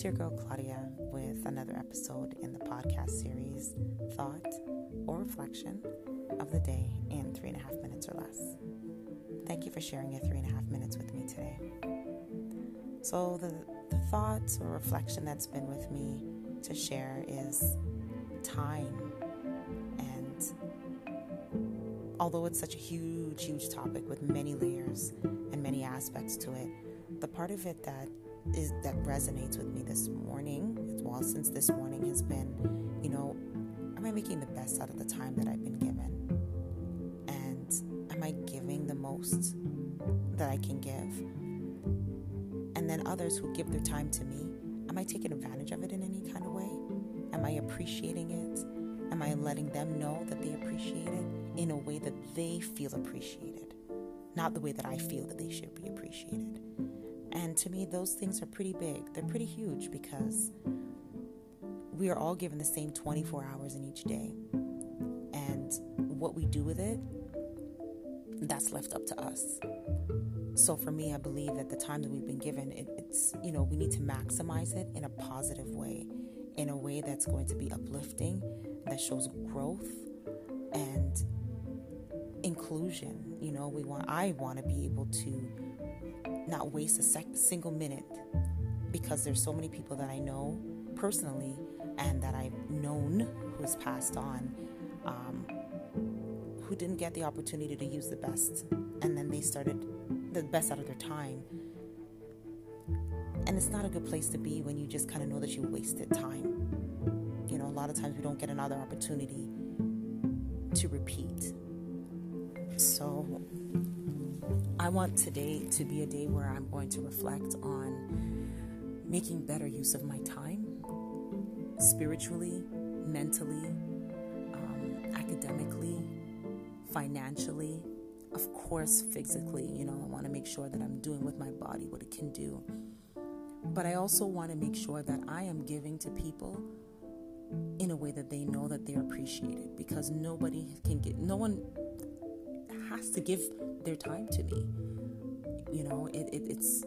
It's your girl Claudia with another episode in the podcast series Thought or Reflection of the Day in three and a half minutes or less. Thank you for sharing your three and a half minutes with me today. So, the, the thought or reflection that's been with me to share is time. And although it's such a huge, huge topic with many layers and many aspects to it, the part of it that is that resonates with me this morning, as well, since this morning has been, you know, am I making the best out of the time that I've been given? And am I giving the most that I can give? And then others who give their time to me, am I taking advantage of it in any kind of way? Am I appreciating it? Am I letting them know that they appreciate it in a way that they feel appreciated? Not the way that I feel that they should be appreciated. And to me, those things are pretty big. They're pretty huge because we are all given the same 24 hours in each day. And what we do with it, that's left up to us. So for me, I believe that the time that we've been given, it, it's, you know, we need to maximize it in a positive way, in a way that's going to be uplifting, that shows growth and inclusion. You know, we want, I want to be able to not waste a sec- single minute because there's so many people that I know personally and that I've known who's passed on um, who didn't get the opportunity to use the best and then they started the best out of their time. And it's not a good place to be when you just kind of know that you wasted time. You know a lot of times we don't get another opportunity to repeat. So I want today to be a day where I'm going to reflect on making better use of my time spiritually, mentally, um, academically, financially, of course, physically. You know, I want to make sure that I'm doing with my body what it can do. But I also want to make sure that I am giving to people in a way that they know that they're appreciated because nobody can get, no one to give their time to me. You know, it, it, it's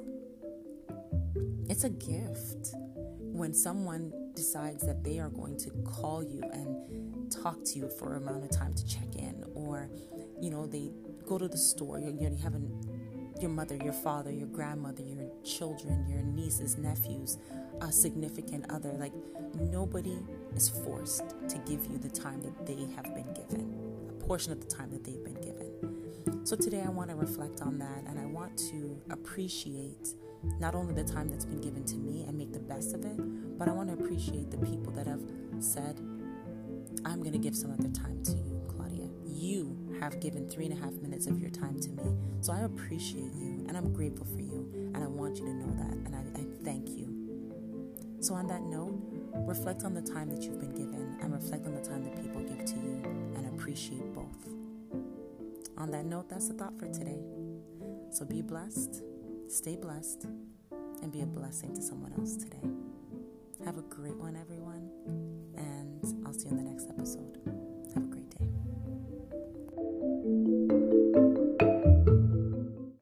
it's a gift when someone decides that they are going to call you and talk to you for a amount of time to check in, or you know, they go to the store. You, you have an, your mother, your father, your grandmother, your children, your nieces, nephews, a significant other. Like nobody is forced to give you the time that they have been given, a portion of the time that they've been given. So today I want to reflect on that and I want to appreciate not only the time that's been given to me and make the best of it, but I want to appreciate the people that have said, I'm going to give some of their time to you, Claudia. You have given three and a half minutes of your time to me. So I appreciate you and I'm grateful for you. And I want you to know that. And I, I thank you. So, on that note, reflect on the time that you've been given and reflect on the time that people give to you and appreciate both. On that note, that's the thought for today. So be blessed, stay blessed, and be a blessing to someone else today. Have a great one, everyone, and